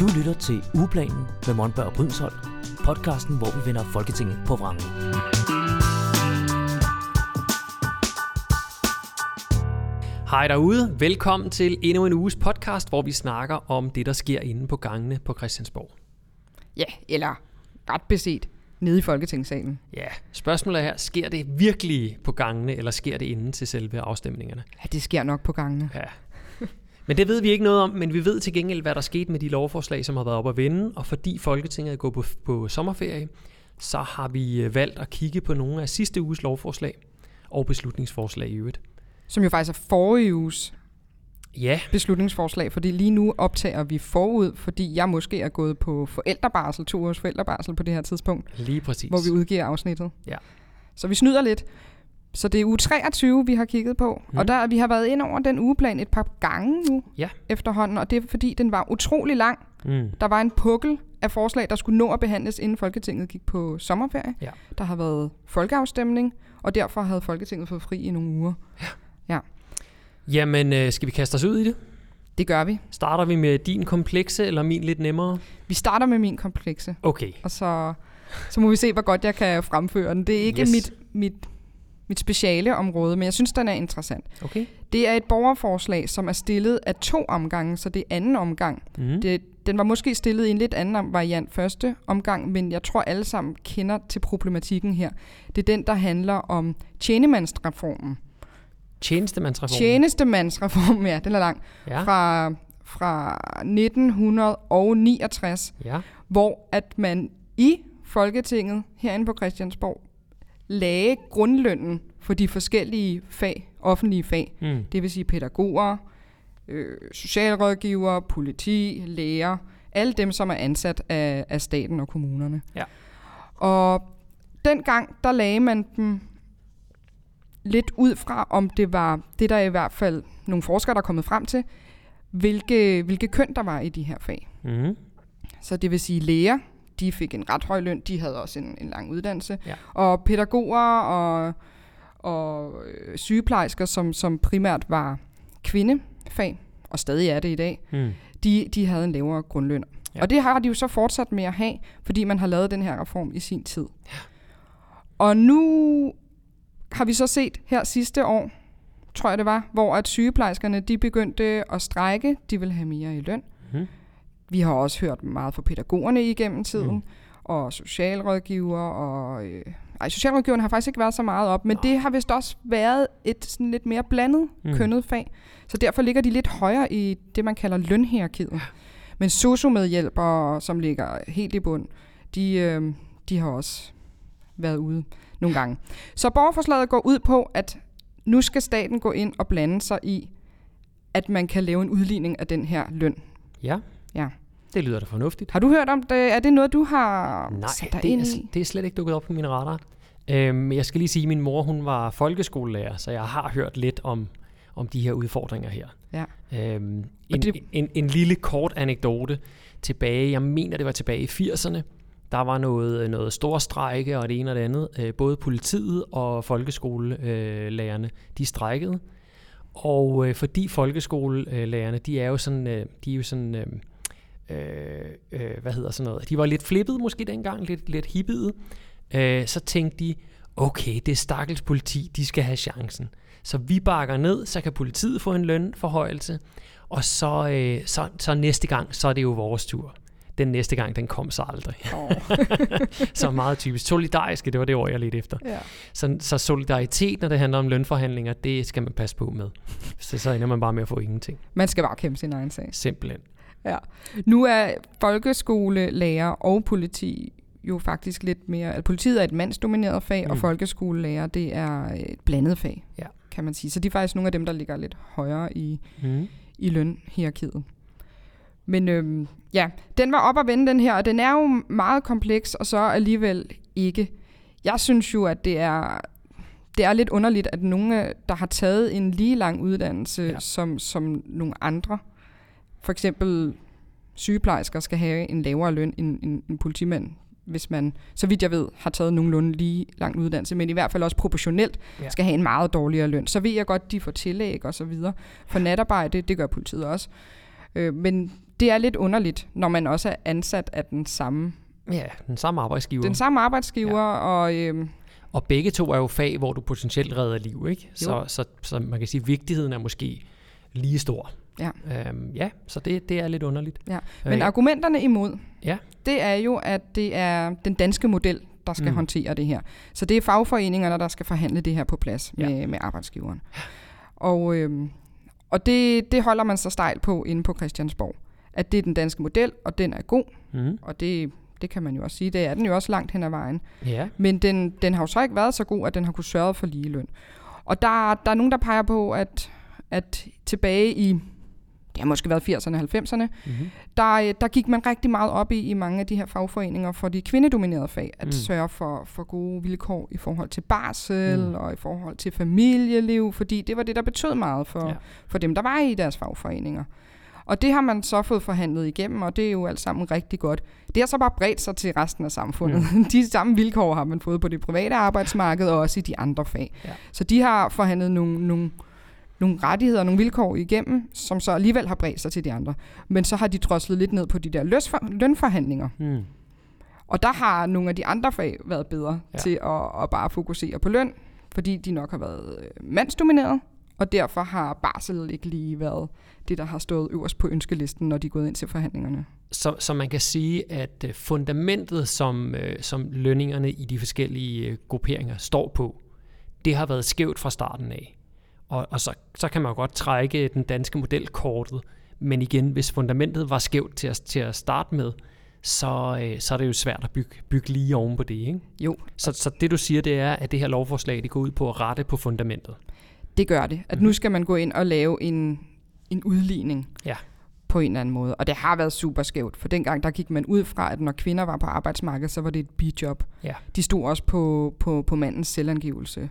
Du lytter til Ugeplanen med Monberg og Brydensholt, podcasten, hvor vi vender Folketinget på vrangen. Hej derude, velkommen til endnu en uges podcast, hvor vi snakker om det, der sker inde på gangene på Christiansborg. Ja, eller ret beset nede i Folketingssalen. Ja, spørgsmålet er her, sker det virkelig på gangene, eller sker det inden til selve afstemningerne? Ja, det sker nok på gangene. Ja. Men det ved vi ikke noget om, men vi ved til gengæld, hvad der skete med de lovforslag, som har været op at vende, og fordi Folketinget er gået på, på sommerferie, så har vi øh, valgt at kigge på nogle af sidste uges lovforslag og beslutningsforslag i øvrigt. Som jo faktisk er forrige uges Ja, beslutningsforslag, fordi lige nu optager vi forud, fordi jeg måske er gået på forældrebarsel, to års forældrebarsel på det her tidspunkt, lige præcis. hvor vi udgiver afsnittet. Ja. Så vi snyder lidt. Så det er uge 23, vi har kigget på, Mm. og der vi har været ind over den ugeplan et par gange nu Ja. efterhånden, og det er fordi, den var utrolig lang. Mm. Der var en pukkel af forslag, der skulle nå at behandles, inden Folketinget gik på sommerferie. Ja. Der har været folkeafstemning, og derfor havde Folketinget fået fri i nogle uger. Jamen, øh, skal vi kaste os ud i det? Det gør vi. Starter vi med din komplekse, eller min lidt nemmere? Vi starter med min komplekse, Okay. og så, så må vi se, hvor godt jeg kan fremføre den. Det er ikke yes. mit, mit, mit speciale område, men jeg synes, den er interessant. Okay. Det er et borgerforslag, som er stillet af to omgange, så det er anden omgang. Mm. Det, den var måske stillet i en lidt anden variant første omgang, men jeg tror alle sammen kender til problematikken her. Det er den, der handler om tjenemandsreformen. Tjenestemandsreformen. Tjenestemandsreformen, ja, den er lang. Ja. Fra, fra 1969, ja. hvor at man i Folketinget herinde på Christiansborg lagde grundlønnen for de forskellige fag, offentlige fag. Mm. Det vil sige pædagoger, øh, socialrådgivere, politi, læger, alle dem, som er ansat af, af staten og kommunerne. Ja. Og dengang, der lagde man dem lidt ud fra, om det var det, der i hvert fald nogle forskere, der er kommet frem til, hvilke, hvilke køn der var i de her fag. Mm. Så det vil sige læger, de fik en ret høj løn, de havde også en, en lang uddannelse. Ja. Og pædagoger og, og øh, sygeplejersker, som, som primært var kvindefag, og stadig er det i dag, Mm. de, de havde en lavere grundløn. Ja. Og det har de jo så fortsat med at have, fordi man har lavet den her reform i sin tid. Ja. Og nu har vi så set her sidste år, tror jeg det var, hvor at sygeplejerskerne de begyndte at strække, de vil have mere i løn. Mm. Vi har også hørt meget fra pædagogerne igennem tiden, Mm. og socialrådgiver, og... Øh, ej, socialrådgiverne har faktisk ikke været så meget op, men Nej. det har vist også været et sådan lidt mere blandet Mm. mm. kønnet fag. Så derfor ligger de lidt højere i det, man kalder lønhierarkiet. Men sociomedhjælpere, som ligger helt i bund, de, øh, de har også været ude nogle gange. Så borgerforslaget går ud på, at nu skal staten gå ind og blande sig i, at man kan lave en udligning af den her løn. Ja. Ja. Det lyder da fornuftigt. Har du hørt om det? Er det noget, du har Nej, sat dig det ind er, i? det er slet ikke dukket op på min radar. Øhm, jeg skal lige sige, at min mor hun var folkeskolelærer, så jeg har hørt lidt om, om de her udfordringer her. Ja. Øhm, en, det- en, en lille kort anekdote tilbage, jeg mener det var tilbage i 80'erne, der var noget, noget stor strejke og det ene og det andet. Øh, både politiet og folkeskolelærerne, de strejkede. Og øh, fordi folkeskolelærerne, de er jo sådan, øh, de er jo sådan øh, øh, øh, hvad hedder sådan noget, de var lidt flippet måske dengang, lidt, lidt hippede, øh, så tænkte de, okay, det er stakkels politi, de skal have chancen. Så vi bakker ned, så kan politiet få en lønforhøjelse, og så, øh, så, så næste gang, så er det jo vores tur. Den næste gang, den kom så aldrig. Oh. så meget typisk. Solidariske, det var det ord, jeg lidt efter. ja. Så, så solidaritet, når det handler om lønforhandlinger, det skal man passe på med. Så, så ender man bare med at få ingenting. Man skal bare kæmpe sin egen sag. Simpelthen. Ja. Nu er folkeskolelærer og politi jo faktisk lidt mere... Altså, politiet er et mandsdomineret fag, mm. og folkeskolelærer, det er et blandet fag, Ja. kan man sige. Så de er faktisk nogle af dem, der ligger lidt højere i, Mm. i lønhierarkiet. Men øhm, ja, den var op at vende den her, og den er jo meget kompleks, og så alligevel ikke. Jeg synes jo, at det er, det er lidt underligt, at nogen, af- der har taget en lige lang uddannelse ja. som, som nogle andre, for eksempel sygeplejersker, skal have en lavere løn end en, en politimand, hvis man, så vidt jeg ved, har taget nogenlunde lige lang uddannelse, men i hvert fald også proportionelt Ja. skal have en meget dårligere løn. Så ved jeg godt, de får tillæg og så videre. For natarbejde, det gør politiet også. Øh, men det er lidt underligt, når man også er ansat af den samme, Ja, den samme arbejdsgiver. den samme arbejdsgiver, ja. og øhm, Og begge to er jo fag, hvor du potentielt redder liv, ikke? Så, så, så man kan sige, at vigtigheden er måske lige stor. Ja. Øhm, ja, så det, det er lidt underligt. Ja. Men Øh, argumenterne imod, Ja. det er jo, at det er den danske model, der skal Mm. mm. håndtere det her. Så det er fagforeningerne, der skal forhandle det her på plads Ja. med, med arbejdsgiveren. Og, øhm, og det, det holder man så stejl på inde på Christiansborg. At det er den danske model, og den er god. Mm. Og det, det kan man jo også sige. Det er den jo også langt hen ad vejen. Ja. Men den, den har jo så ikke været så god, at den har kunne sørge for ligeløn. Og der, der er nogen, der peger på, at, at tilbage i, det har måske været 80'erne og 90'erne, Mm-hmm. der, øh, der gik man rigtig meget op i, i mange af de her fagforeninger for de kvindedominerede fag, at Mm. sørge for, for gode vilkår i forhold til barsel Mm. og i forhold til familieliv, fordi det var det, der betød meget for, Ja. ja. for dem, der var i deres fagforeninger. Og det har man så fået forhandlet igennem, og det er jo alt sammen rigtig godt. Det har så bare bredt sig til resten af samfundet. Mm. De samme vilkår har man fået på det private arbejdsmarked og også i de andre fag. Ja. Så de har forhandlet nogle, nogle, nogle rettigheder og nogle vilkår igennem, som så alligevel har bredt sig til de andre. Men så har de droslet lidt ned på de der løsfor, lønforhandlinger. Mm. Og der har nogle af de andre fag været bedre Ja. til at, at bare fokusere på løn, fordi de nok har været øh, mandsdomineret, og derfor har barsel ikke lige været det, der har stået øverst på ønskelisten, når de er gået ind til forhandlingerne. Så, så man kan sige, at øh, fundamentet, som, øh, som lønningerne i de forskellige grupperinger står på, det har været skævt fra starten af. Og, og så, så kan man jo godt trække den danske model kortet, men igen, hvis fundamentet var skævt til at, til at starte med, så, øh, så er det jo svært at bygge, bygge lige oven på det. Ikke? Jo, Så, så det du siger, det er, at det her lovforslag det går ud på at rette på fundamentet. det gør det. At Mhm. nu skal man gå ind og lave en, en udligning Ja. på en eller anden måde. Og det har været super skævt, for dengang der gik man ud fra, at når kvinder var på arbejdsmarkedet, så var det et bijob. Ja. De stod også på, på, på mandens selvangivelse,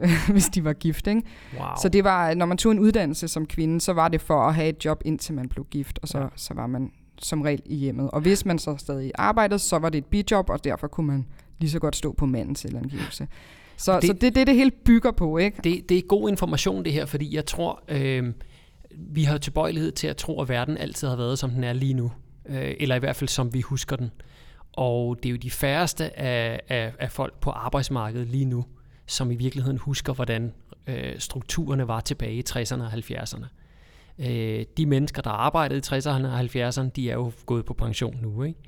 hvis de var gift. Ikke? Wow. Så det var, når man tog en uddannelse som kvinde, så var det for at have et job, indtil man blev gift, og så, Ja. så var man som regel i hjemmet. Og hvis man så stadig arbejdede, så var det et bijob, og derfor kunne man lige så godt stå på mandens selvangivelse. Så Det- det, så det er det, det hele bygger på, ikke? Det, det er god information det her, fordi jeg tror, øh, vi har tilbøjelighed til at tro, at verden altid har været, som den er lige nu. Øh, eller i hvert fald, som vi husker den. Og det er jo de færreste af, af, af folk på arbejdsmarkedet lige nu, som i virkeligheden husker, hvordan øh, strukturerne var tilbage i 60'erne og 70'erne. Øh, de mennesker, der arbejdede i 60'erne og 70'erne, de er jo gået på pension nu. Ikke?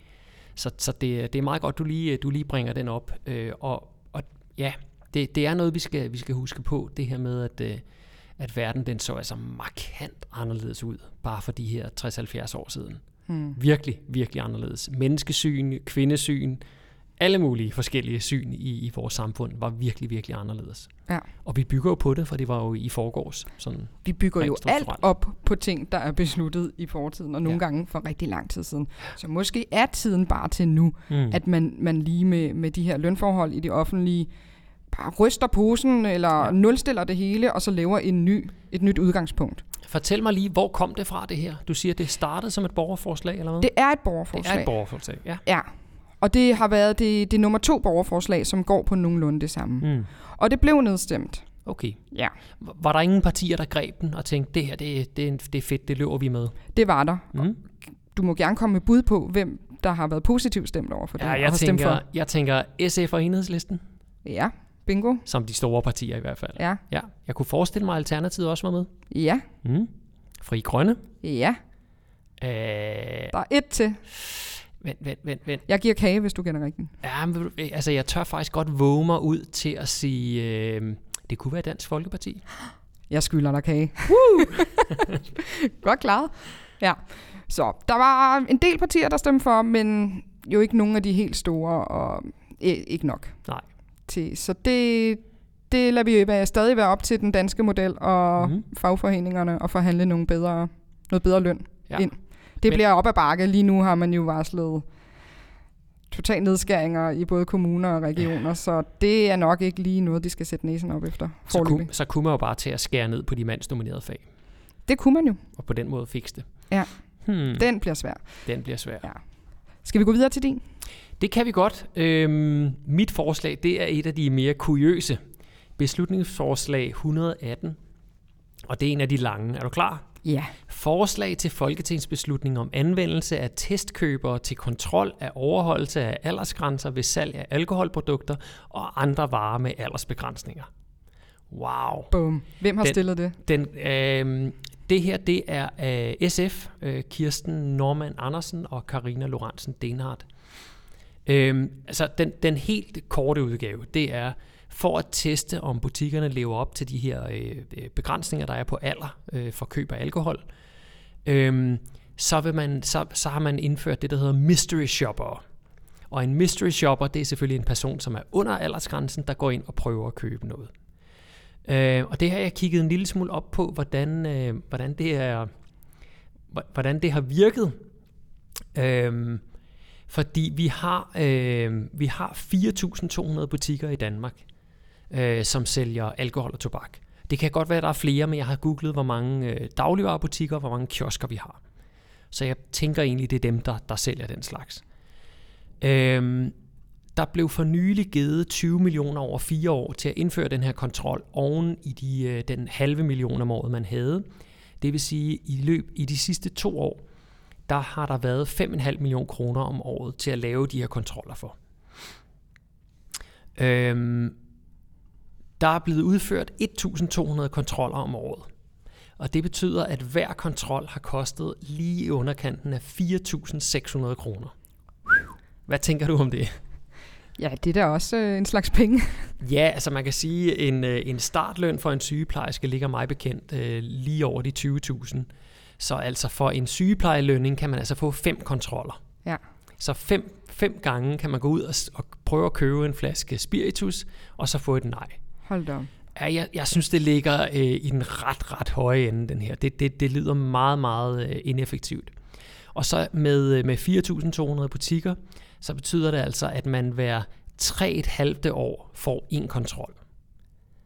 Så, så det, det er meget godt, du lige, du lige bringer den op. Øh, og, og ja, det, det er noget, vi skal, vi skal huske på, det her med, at, øh, at verden den så altså markant anderledes ud, bare for de her 60-70 år siden. Hmm. Virkelig, virkelig anderledes. Menneskesyn, kvindesyn, alle mulige forskellige syn i, i vores samfund var virkelig, virkelig anderledes. Ja. Og vi bygger jo på det, for det var jo i forgårs. Sådan. Vi bygger jo alt op på ting, der er besluttet i fortiden, og nogle Ja. gange for rigtig lang tid siden. Så måske er tiden bare til nu, Mm. at man, man lige med, med de her lønforhold i det offentlige bare ryster posen eller Ja. nulstiller det hele, og så laver en ny, et nyt udgangspunkt. Fortæl mig lige, hvor kom det fra det her? Du siger, det startede som et borgerforslag, eller hvad? Det er et det borgerforslag. er et borgerforslag, ja. Ja, og det har været det, det nummer to borgerforslag, som går på nogenlunde det samme. Mm. Og det blev nedstemt. Okay. Ja, Var der ingen partier, der greb den og tænkte, det her, det, det, det er fedt, det løber vi med? det var der. Mm. Du må gerne komme med bud på, hvem der har været positivt stemt over for det. Ja, og jeg har tænker, for. jeg tænker SF og Enhedslisten, Ja, bingo. som de store partier i hvert fald. Ja, Ja, jeg kunne forestille mig, at Alternativet også var med. ja, Mm. Fri Grønne. ja. Øh, Der er et til. Vent, vent, vent, vent. Jeg giver kage, hvis du kender rigtigt. Ja, men, du, altså, jeg tør faktisk godt våge mig ud til at sige, øh, det kunne være Dansk Folkeparti. Jeg skylder dig kage. Woo! Godt klaret. Ja. Så der var en del partier, der stemte for, men jo ikke nogen af de helt store, og ikke nok. Nej. Til. Så det, det lader vi være, stadig være op til den danske model og mm. fagforeningerne og forhandle nogle bedre, noget bedre løn Ja. ind. Det Men- bliver op ad bakke. Lige nu har man jo varslet total nedskæringer i både kommuner og regioner, så det er nok ikke lige noget, de skal sætte næsen op efter. Så kunne, så kunne man jo bare til at skære ned på de mandsdominerede fag, Det kunne man jo. og på den måde fikse det. Ja. Hmm, den, Den bliver svær. den bliver svær. Ja. Skal vi gå videre til din? Det kan vi godt. Øhm, mit forslag, det er et af de mere kuriøse. Beslutningsforslag 118. Og det er en af de lange. Er du klar? Ja. Forslag til folketingsbeslutning om anvendelse af testkøbere til kontrol af overholdelse af aldersgrænser ved salg af alkoholprodukter og andre varer med aldersbegrænsninger. Wow. Boom. Hvem har Den- stillet det? Den, øh, det her, det er øh, SF, øh, Kirsten Norman Andersen og Karina Lorentzen Denhardt. Øh, altså, den, den helt korte udgave, det er for at teste, om butikkerne lever op til de her øh, øh begrænsninger, der er på alder øh, for køb af alkohol. Øh, så, vil man, så, så har man indført det, der hedder mystery shopper. Og en mystery shopper, det er selvfølgelig en person, som er under aldersgrænsen, der går ind og prøver at købe noget. Øh, og det har jeg kigget en lille smule op på, hvordan, øh, hvordan, det, er, hvordan det har virket. Øh, fordi vi har, øh, vi har 4.200 butikker i Danmark, øh, som sælger alkohol og tobak. Det kan godt være, at der er flere, men jeg har googlet, hvor mange øh, dagligvarerbutikker og hvor mange kiosker vi har. Så jeg tænker egentlig, det er dem, der, der sælger den slags. Øhm, der blev for nylig givet 20 millioner over fire år til at indføre den her kontrol oven i de, øh, den halve million om året, man havde. Det vil sige, i løb i de sidste to år, der har der været 5,5 millioner kroner om året til at lave de her kontroller for. Øhm, der er blevet udført 1.200 kontroller om året. Og det betyder, at hver kontrol har kostet lige i underkanten af 4.600 kroner. Hvad tænker du om det? Ja, det er da også øh, en slags penge. Ja, altså man kan sige, en, øh, en startløn for en sygeplejerske ligger mig bekendt øh, lige over de 20.000. Så altså for en sygeplejelønning kan man altså få fem kontroller. Ja. Så fem, fem gange kan man gå ud og, og prøve at købe en flaske spiritus, og så få et nej. Hold da. Ja, jeg, jeg synes, det ligger øh, i den ret, ret høje ende, den her. Det, det, det lyder meget, meget øh, ineffektivt. Og så med, øh, med 4.200 butikker, så betyder det altså, at man hver 3,5 år får en kontrol.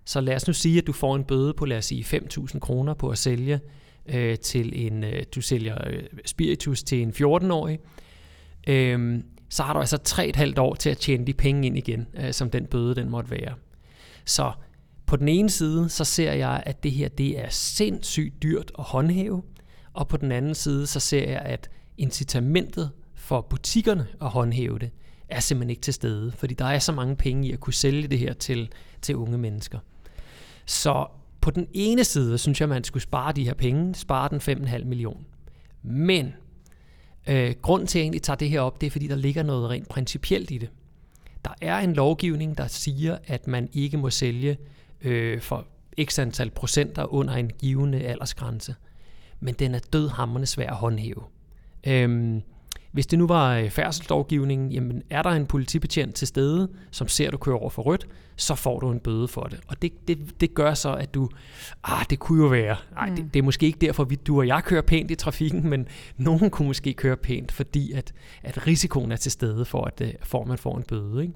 Så lad os nu sige, at du får en bøde på, lad os sige, 5.000 kroner på at sælge øh, til en, øh, du sælger øh, spiritus til en 14-årig. Øh, så har du altså 3,5 år til at tjene de penge ind igen, øh, som den bøde den måtte være. Så på den ene side, så ser jeg, at det her det er sindssygt dyrt at håndhæve, og på den anden side, så ser jeg, at incitamentet for butikkerne at håndhæve det, er simpelthen ikke til stede, fordi der er så mange penge i at kunne sælge det her til, til unge mennesker. Så på den ene side, synes jeg, man skulle spare de her penge, spare den 5,5 million. Men øh, grunden til, at jeg egentlig tager det her op, det er, fordi der ligger noget rent principielt i det. Der er en lovgivning, der siger, at man ikke må sælge øh, for x antal procenter under en givende aldersgrænse. Men den er dødhammerende svær at håndhæve. Øhm, hvis det nu var øh, færdselslovgivningen, jamen er der en politibetjent til stede, som ser, at du kører over for rødt, så får du en bøde for det. Og det, det, det gør så, at du, ah, det kunne jo være, nej, mm. det, det er måske ikke derfor, vi, du og jeg kører pænt i trafikken, men nogen kunne måske køre pænt, fordi at, at risikoen er til stede for, at, øh, for at man får en bøde. Ikke?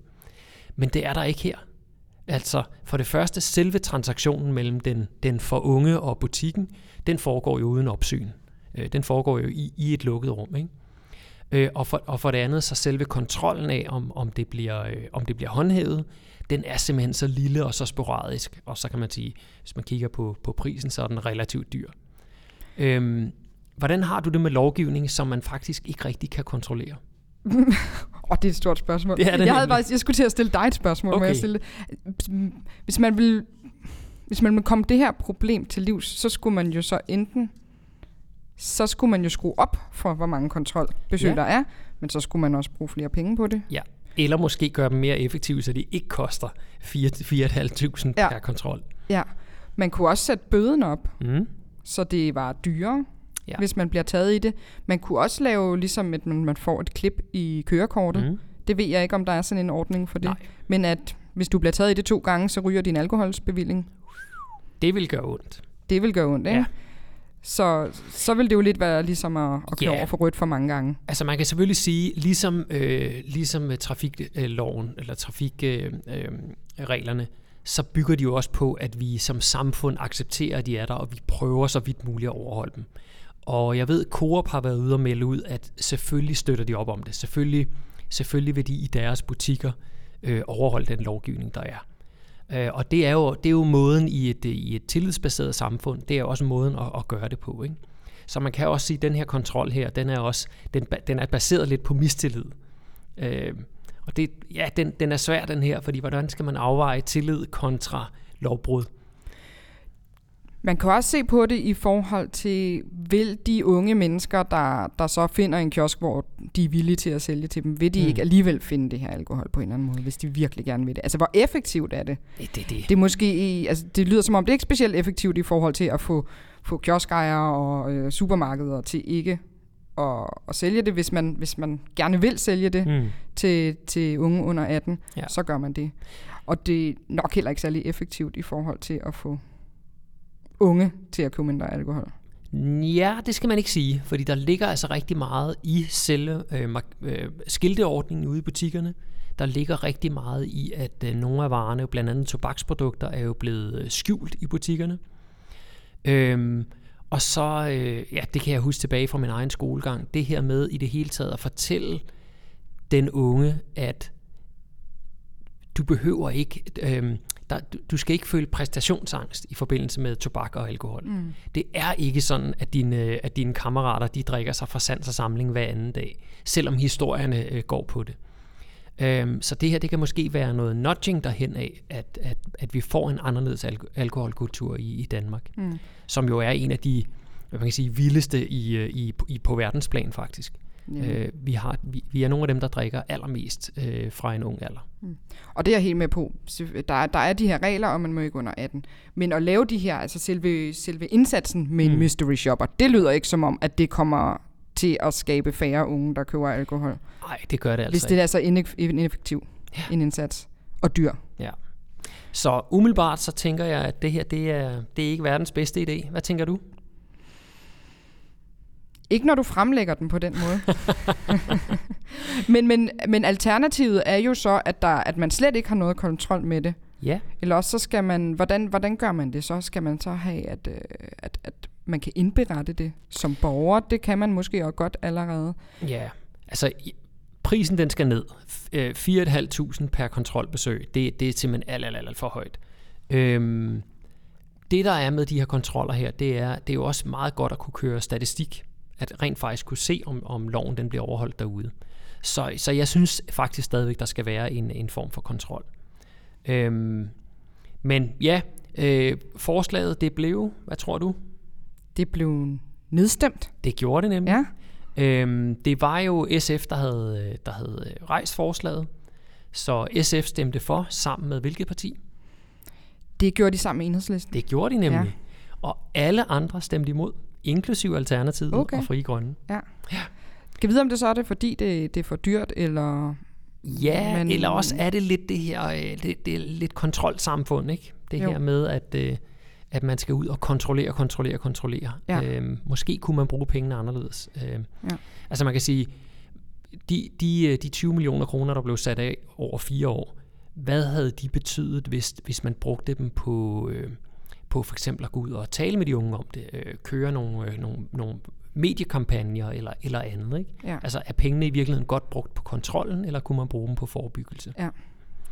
Men det er der ikke her. Altså, for det første, selve transaktionen mellem den, den for unge og butikken, den foregår jo uden opsyn. Øh, Den foregår jo i, i et lukket rum, ikke? Øh, og, for, og for det andet, så selve kontrollen af, om, om, det bliver, øh, om det bliver håndhævet, den er simpelthen så lille og så sporadisk. Og så kan man sige, hvis man kigger på, på prisen, så er den relativt dyr. Øhm, hvordan har du det med lovgivning, som man faktisk ikke rigtig kan kontrollere? Oh, det er et stort spørgsmål. Det er det jeg, havde faktisk, jeg skulle til at stille dig et spørgsmål. Okay. Må jeg stille det? Hvis man vil hvis man vil komme det her problem til livs, så skulle man jo så enten så skulle man jo skrue op for, hvor mange kontrolbesøg Ja. der er, men så skulle man også bruge flere penge på det. Ja. Eller måske gøre dem mere effektive, så de ikke koster 4.500 Ja. per kontrol. Ja. Man kunne også sætte bøden op, Mm. så det var dyrere, Ja. hvis man bliver taget i det. Man kunne også lave, ligesom at man, får et klip i kørekortet. Mm. Det ved jeg ikke, om der er sådan en ordning for det. Nej. Men at hvis du bliver taget i det to gange, så ryger din alkoholsbevilling. Det vil gøre ondt. Det vil gøre ondt, ikke? Ja. Så, så vil det jo lidt være ligesom at, at køre Ja. over for rødt for mange gange. Altså man kan selvfølgelig sige, ligesom, øh, ligesom med trafikloven eller trafikreglerne, øh, øh, så bygger de jo også på, at vi som samfund accepterer, at de er der, og vi prøver så vidt muligt at overholde dem. Og jeg ved, at Coop har været ude og melde ud, at selvfølgelig støtter de op om det. Selvfølgelig, selvfølgelig vil de i deres butikker øh, overholde den lovgivning, der er. Øh, og det er, jo, det er jo måden i et, øh, i et tillidsbaseret samfund, det er også måden at, at gøre det på. Ikke? Så man kan også sige, at den her kontrol her, den er også den, den er baseret lidt på mistillid. Øh, og det, ja, den, den er svær den her, fordi hvordan skal man afveje tillid kontra lovbrud? Man kan også se på det i forhold til, vil de unge mennesker, der, der så finder en kiosk, hvor de er villige til at sælge til dem, vil de mm. ikke alligevel finde det her alkohol på en eller anden måde, hvis de virkelig gerne vil det? Altså, hvor effektivt er det? Det, det, det. det, er måske, altså, det lyder som om, det er ikke specielt effektivt i forhold til at få, få kioskejere og øh, supermarkeder til ikke at, at sælge det, hvis man, hvis man gerne vil sælge det mm. til, til unge under 18, ja. så gør man det. Og det er nok heller ikke særlig effektivt i forhold til at få unge til at købe mindre alkohol? Ja, det skal man ikke sige, fordi der ligger altså rigtig meget i selve øh, øh, skilteordningen ude i butikkerne. Der ligger rigtig meget i, at øh, nogle af varerne, blandt andet tobaksprodukter, er jo blevet øh, skjult i butikkerne. Øhm, og så, øh, ja, det kan jeg huske tilbage fra min egen skolegang, det her med i det hele taget at fortælle den unge, at du behøver ikke, øh, der, du skal ikke føle præstationsangst i forbindelse med tobak og alkohol. Mm. Det er ikke sådan, at dine, at dine kammerater de drikker sig fra sans og samling hver anden dag, selvom historierne øh, går på det. Øhm, så det her det kan måske være noget nudging derhen af, at, at, at vi får en anderledes alko- alkoholkultur i, i Danmark, mm. som jo er en af de hvad man kan sige, vildeste i, øh, i, i, på verdensplan faktisk. Ja. Øh, vi, har, vi, vi er nogle af dem, der drikker allermest øh, fra en ung alder. Mm. Og det er jeg helt med på. Der, der er de her regler, og man må ikke under 18. Men at lave de her, altså selve, selve indsatsen med mm. en mystery shopper, det lyder ikke som om, at det kommer til at skabe færre unge, der køber alkohol. Nej, det gør det altså Hvis det er så ineffektiv ja. en indsats. Og dyr. Ja. Så umiddelbart så tænker jeg, at det her det er, det er ikke verdens bedste idé. Hvad tænker du? Ikke når du fremlægger den på den måde. men, men, men alternativet er jo så, at, der, at man slet ikke har noget kontrol med det. Ja. Eller også så skal man, hvordan, hvordan gør man det så? Skal man så have, at, øh, at, at man kan indberette det som borger? Det kan man måske også godt allerede. Ja, altså prisen den skal ned. 4.500 øh, per kontrolbesøg, det, det er simpelthen alt, alt, alt for højt. Øhm, det der er med de her kontroller her, det er, det er jo også meget godt at kunne køre statistik at rent faktisk kunne se, om, om loven den bliver overholdt derude. Så, så jeg synes faktisk stadigvæk, der skal være en, en form for kontrol. Øhm, men ja, øh, forslaget det blev, hvad tror du? Det blev nedstemt. Det gjorde det nemlig. Ja. Øhm, det var jo SF, der havde, der havde rejst forslaget. Så SF stemte for sammen med hvilket parti? Det gjorde de sammen med enhedslisten. Det gjorde de nemlig. Ja. Og alle andre stemte imod inklusiv Alternativet okay. og Fri Grønne. Ja. ja. Kan vi vide, om det så er det, fordi det, det er for dyrt, eller... Ja, men... eller også er det lidt det her, øh, det, det er lidt kontrolsamfund, ikke? Det jo. her med, at, øh, at man skal ud og kontrollere, kontrollere, kontrollere. Ja. Øhm, måske kunne man bruge pengene anderledes. Øhm, ja. Altså man kan sige, de, de, øh, de 20 millioner kroner, der blev sat af over fire år, hvad havde de betydet, hvis, hvis man brugte dem på, øh, på for eksempel at gå ud og tale med de unge om det, øh, køre nogle, øh, nogle, nogle mediekampagner eller, eller andet. Ikke? Ja. Altså er pengene i virkeligheden godt brugt på kontrollen, eller kunne man bruge dem på forebyggelse? Ja.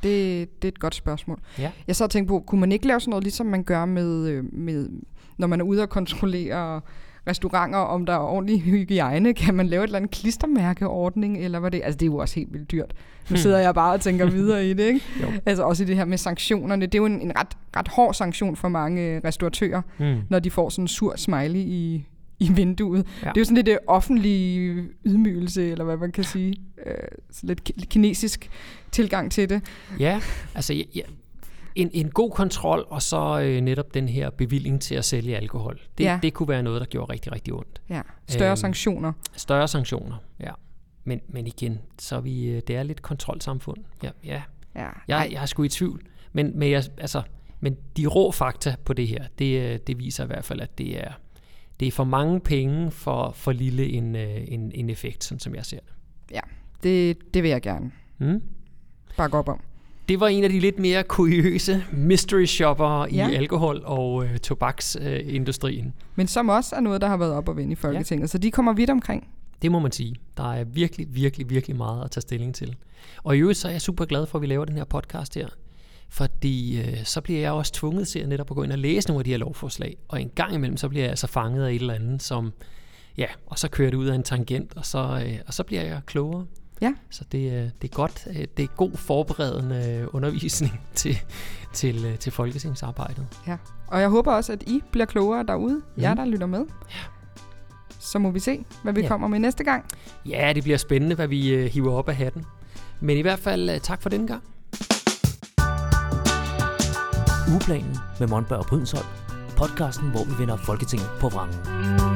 Det, det er et godt spørgsmål. Ja. Jeg så tænkt på, kunne man ikke lave sådan noget, ligesom man gør med, øh, med når man er ude og kontrollere restauranter, om der er ordentlig hygiejne, kan man lave et eller andet klistermærkeordning, eller hvad det Altså, det er jo også helt vildt dyrt. Nu hmm. sidder jeg bare og tænker videre i det, ikke? altså også i det her med sanktionerne. Det er jo en, en ret, ret hård sanktion for mange restauratører, mm. når de får sådan en sur smiley i, i vinduet. Ja. Det er jo sådan lidt det offentlige ydmygelse, eller hvad man kan sige. Øh, så lidt kinesisk tilgang til det. Ja, altså ja, en, en god kontrol, og så øh, netop den her bevilling til at sælge alkohol. Det, ja. det kunne være noget, der gjorde rigtig, rigtig ondt. Ja. Større øhm, sanktioner. Større sanktioner, ja. Men, men igen, så er vi, øh, det er lidt kontrolsamfund. Ja, ja. ja. Jeg, jeg er sgu i tvivl. Men, men, jeg, altså, men de rå fakta på det her, det, øh, det viser i hvert fald, at det er, det er for mange penge for, for lille en, øh, en, en effekt, sådan som jeg ser det. Ja, det, det vil jeg gerne. Mm. Bakke op om. Det var en af de lidt mere kuriøse mystery shopper ja. i alkohol- og øh, tobaksindustrien. Øh, Men som også er noget, der har været op og vende i Folketinget, ja. så de kommer vidt omkring. Det må man sige. Der er virkelig, virkelig, virkelig meget at tage stilling til. Og i øvrigt så er jeg super glad for, at vi laver den her podcast her. fordi øh, så bliver jeg også tvunget til at netop at gå ind og læse nogle af de her lovforslag, og en gang imellem, så bliver jeg altså fanget af et eller andet, som, ja, og så kører det ud af en tangent, og så, øh, og så bliver jeg klogere. Ja. Så det, øh, det er godt, øh, det er god forberedende øh, undervisning til, til, til folketingsarbejdet. Ja. Og jeg håber også, at I bliver klogere derude, mm. jer der lytter med. Ja. Så må vi se, hvad vi Ja. kommer med næste gang. Ja, det bliver spændende, hvad vi hiver op af hatten. Men i hvert fald tak for denne gang. Ugeplanen med Monberg og Brydensholt. Podcasten, hvor vi vender Folketinget på vrangen.